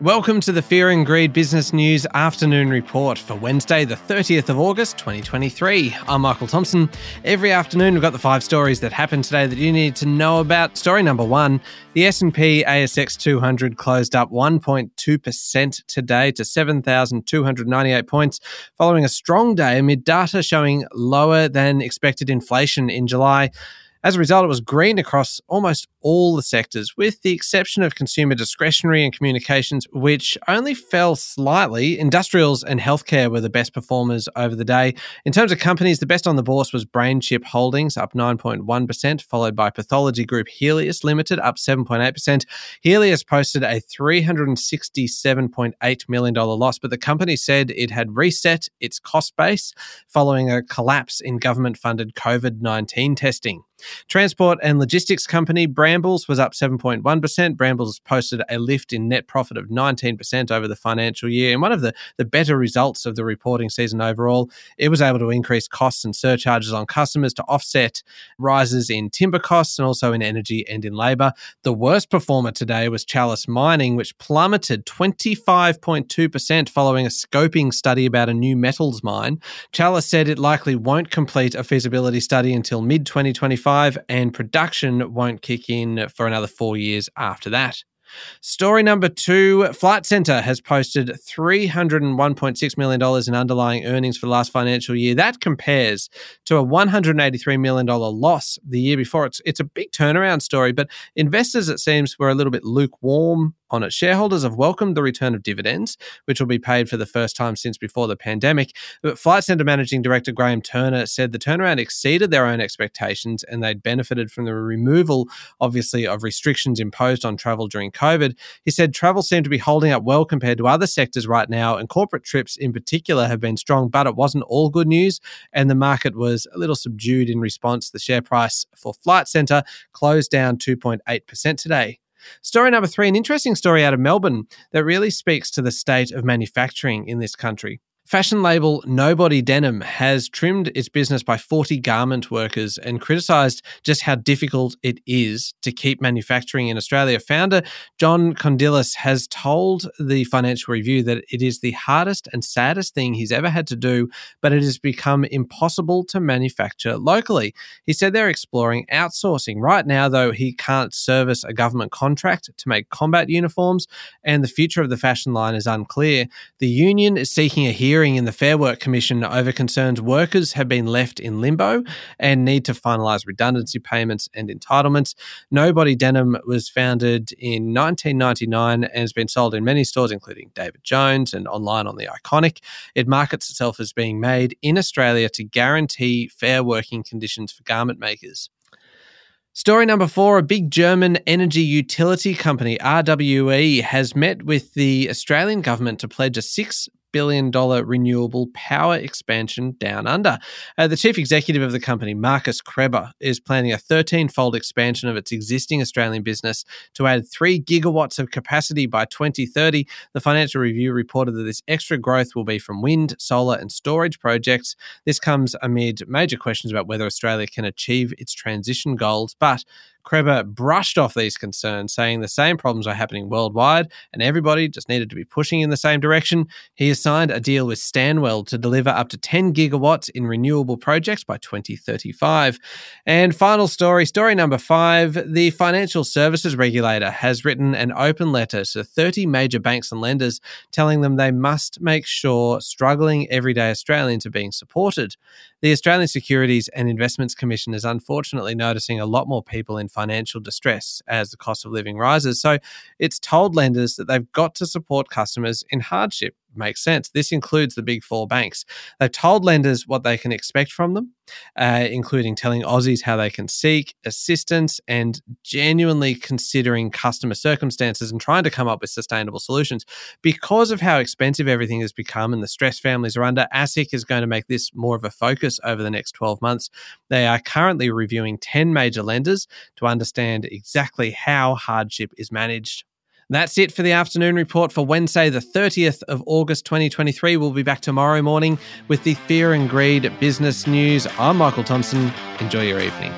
Welcome to the Fear and Greed Business News Afternoon Report for Wednesday, the 30th of August, 2023. I'm Michael Thompson. Every afternoon, we've got the five stories that happened today that you need to know about. Story number one: the S&P ASX 200 closed up 1.2% today to 7,298 points, following a strong day amid data showing lower than expected inflation in July. As a result, it was green across almost all the sectors, with the exception of consumer discretionary and communications, which only fell slightly. Industrials and healthcare were the best performers over the day. In terms of companies, the best on the bourse was BrainChip Holdings, up 9.1%, followed by pathology group Healius Limited, up 7.8%. Healius posted a $367.8 million loss, but the company said it had reset its cost base following a collapse in government funded COVID 19 testing. Transport and logistics company Brambles was up 7.1%. Brambles posted a lift in net profit of 19% over the financial year. And one of the, the better results of the reporting season overall, it was able to increase costs and surcharges on customers to offset rises in timber costs and also in energy and in labour. The worst performer today was Chalice Mining, which plummeted 25.2% following a scoping study about a new metals mine. Chalice said it likely won't complete a feasibility study until mid 2025 and production won't kick in for another four years after that. Story number two Flight Centre has posted $301.6 million in underlying earnings for the last financial year. That compares to a $183 million loss the year before. It's, it's a big turnaround story, but investors, it seems, were a little bit lukewarm on it. Shareholders have welcomed the return of dividends, which will be paid for the first time since before the pandemic. But Flight Centre Managing Director Graham Turner said the turnaround exceeded their own expectations and they'd benefited from the removal, obviously, of restrictions imposed on travel during COVID. He said travel seemed to be holding up well compared to other sectors right now, and corporate trips in particular have been strong, but it wasn't all good news. And the market was a little subdued in response. The share price for Flight Centre closed down 2.8% today. Story number three an interesting story out of Melbourne that really speaks to the state of manufacturing in this country. Fashion label Nobody Denim has trimmed its business by 40 garment workers and criticised just how difficult it is to keep manufacturing in Australia. Founder John Condilis has told the Financial Review that it is the hardest and saddest thing he's ever had to do, but it has become impossible to manufacture locally. He said they're exploring outsourcing. Right now, though, he can't service a government contract to make combat uniforms, and the future of the fashion line is unclear. The union is seeking a hearing hearing in the Fair Work Commission over concerns workers have been left in limbo and need to finalise redundancy payments and entitlements. Nobody Denim was founded in 1999 and has been sold in many stores, including David Jones and online on The Iconic. It markets itself as being made in Australia to guarantee fair working conditions for garment makers. Story number four a big German energy utility company, RWE, has met with the Australian government to pledge a $6 billion renewable power expansion down under. Uh, the chief executive of the company, Markus Krebber, is planning a 13 fold expansion of its existing Australian business to add 3 gigawatts of capacity by 2030. The Financial Review reported that this extra growth will be from wind, solar, and storage projects. This comes amid major questions about whether Australia can achieve its transition goals, but Krebber brushed off these concerns, saying the same problems are happening worldwide and everybody just needed to be pushing in the same direction. He has signed a deal with Stanwell to deliver up to 10 gigawatts in renewable projects by 2035. And final story, story number five the financial services regulator has written an open letter to 30 major banks and lenders telling them they must make sure struggling everyday Australians are being supported. The Australian Securities and Investments Commission is unfortunately noticing a lot more people in financial distress as the cost of living rises. So it's told lenders that they've got to support customers in hardship makes sense. This includes the big four banks. They've told lenders what they can expect from them, uh, including telling Aussies how they can seek assistance and genuinely considering customer circumstances and trying to come up with sustainable solutions. Because of how expensive everything has become and the stress families are under, ASIC is going to make this more of a focus over the next 12 months. They are currently reviewing 10 major lenders to understand exactly how hardship is managed. That's it for the afternoon report for Wednesday, the 30th of August 2023. We'll be back tomorrow morning with the Fear and Greed business news. I'm Michael Thompson. Enjoy your evening.